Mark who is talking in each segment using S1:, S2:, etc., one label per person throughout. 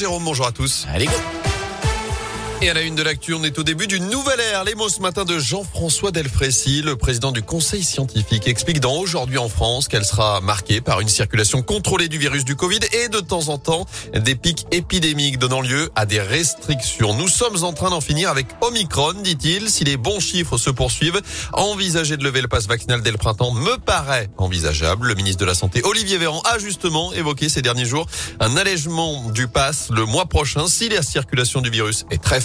S1: Jérôme, bonjour à tous.
S2: Allez, go
S1: Et à la une de l'actu, on est au début d'une nouvelle ère. Les mots ce matin de Jean-François Delfrécy, le président du Conseil scientifique, explique dans Aujourd'hui en France qu'elle sera marquée par une circulation contrôlée du virus du Covid et de temps en temps des pics épidémiques donnant lieu à des restrictions. Nous sommes en train d'en finir avec Omicron, dit-il. Si les bons chiffres se poursuivent, envisager de lever le passe vaccinal dès le printemps me paraît envisageable. Le ministre de la Santé, Olivier Véran, a justement évoqué ces derniers jours un allègement du pass le mois prochain si la circulation du virus est très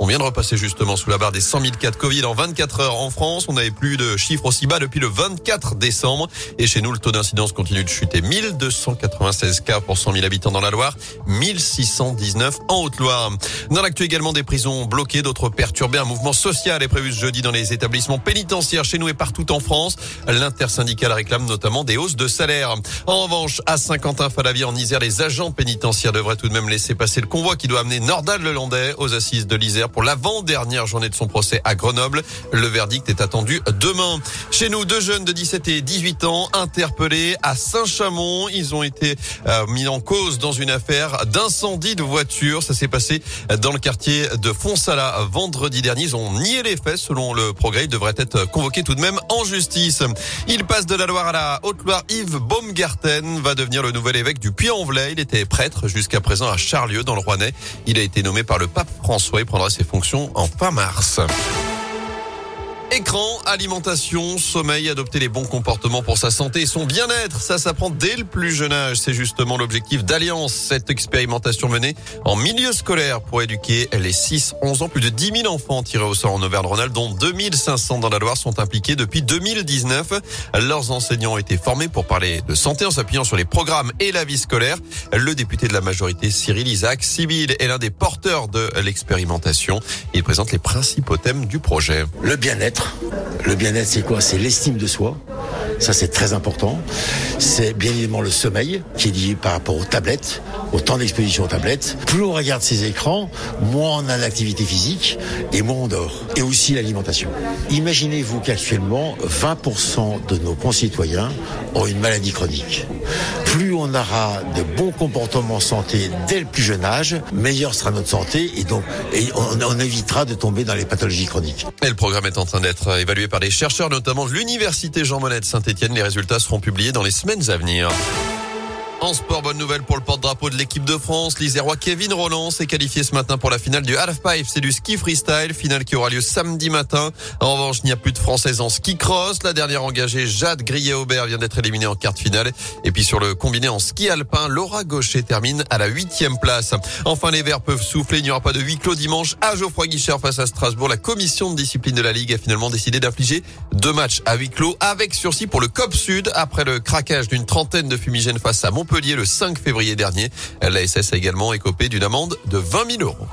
S1: On vient de repasser justement sous la barre des 100 000 cas de Covid en 24 heures en France. On n'avait plus de chiffres aussi bas depuis le 24 décembre. Et chez nous, le taux d'incidence continue de chuter. 1296 cas pour 100 000 habitants dans la Loire, 1619 en Haute-Loire. Dans l'actu également des prisons bloquées, d'autres perturbées. Un mouvement social est prévu ce jeudi dans les établissements pénitentiaires chez nous et partout en France. L'intersyndicale réclame notamment des hausses de salaire. En revanche, à Saint-Quentin-Falavie en Isère, les agents pénitentiaires devraient tout de même laisser passer le convoi qui doit amener Nordal Lelandais aux assises de l'Isère pour l'avant-dernière journée de son procès à Grenoble. Le verdict est attendu demain. Chez nous, deux jeunes de 17 et 18 ans interpellés à Saint-Chamond. Ils ont été euh, mis en cause dans une affaire d'incendie de voiture. Ça s'est passé dans le quartier de Fonsala vendredi dernier. Ils ont nié les faits selon le progrès. Ils devraient être convoqués tout de même en justice. Il passe de la Loire à la Haute-Loire. Yves Baumgarten va devenir le nouvel évêque du Puy-en-Velay. Il était prêtre jusqu'à présent à Charlieu dans le Rouennais. Il a été nommé par le pape François. Il prendra ses fonctions en fin mars. Écran, alimentation, sommeil, adopter les bons comportements pour sa santé et son bien-être. Ça s'apprend dès le plus jeune âge. C'est justement l'objectif d'Alliance, cette expérimentation menée en milieu scolaire pour éduquer les 6-11 ans. Plus de 10 000 enfants tirés au sort en Auvergne-Rhône-Alpes, dont 2500 dans la Loire, sont impliqués depuis 2019. Leurs enseignants ont été formés pour parler de santé en s'appuyant sur les programmes et la vie scolaire. Le député de la majorité, Cyril Isaac Sibyl, est l'un des porteurs de l'expérimentation. Il présente les principaux thèmes du projet.
S2: Le bien-être. Le bien-être, c'est quoi? C'est l'estime de soi. Ça, c'est très important. C'est bien évidemment le sommeil, qui est lié par rapport aux tablettes, au temps d'exposition aux tablettes. Plus on regarde ces écrans, moins on a d'activité physique et moins on dort. Et aussi l'alimentation. Imaginez-vous qu'actuellement, 20% de nos concitoyens ont une maladie chronique. Plus on aura de bons comportements santé dès le plus jeune âge, meilleure sera notre santé et donc on, évitera de tomber dans les pathologies chroniques.
S1: Et le programme est en train d'être évalué par des chercheurs, notamment de l'Université Jean Monnet de Les résultats seront publiés dans les semaines à venir. En sport, bonne nouvelle pour le porte-drapeau de l'équipe de France. L'Isérois Kevin Roland s'est qualifié ce matin pour la finale du halfpipe. C'est du ski freestyle, finale qui aura lieu samedi matin. En revanche, il n'y a plus de Françaises en ski cross. La dernière engagée, Jade Grillet-Aubert, vient d'être éliminée en quart finale. Et puis sur le combiné en ski alpin, Laura Gaucher termine à la huitième place. Enfin, les Verts peuvent souffler. Il n'y aura pas de huis clos dimanche à Geoffroy Guichard face à Strasbourg. La commission de discipline de la Ligue a finalement décidé d'infliger deux matchs à huis clos avec sursis pour le COP Sud après le craquage d'une trentaine de fumigènes face à Le 5 février dernier. La SS a également écopé d'une amende de 20 000 euros.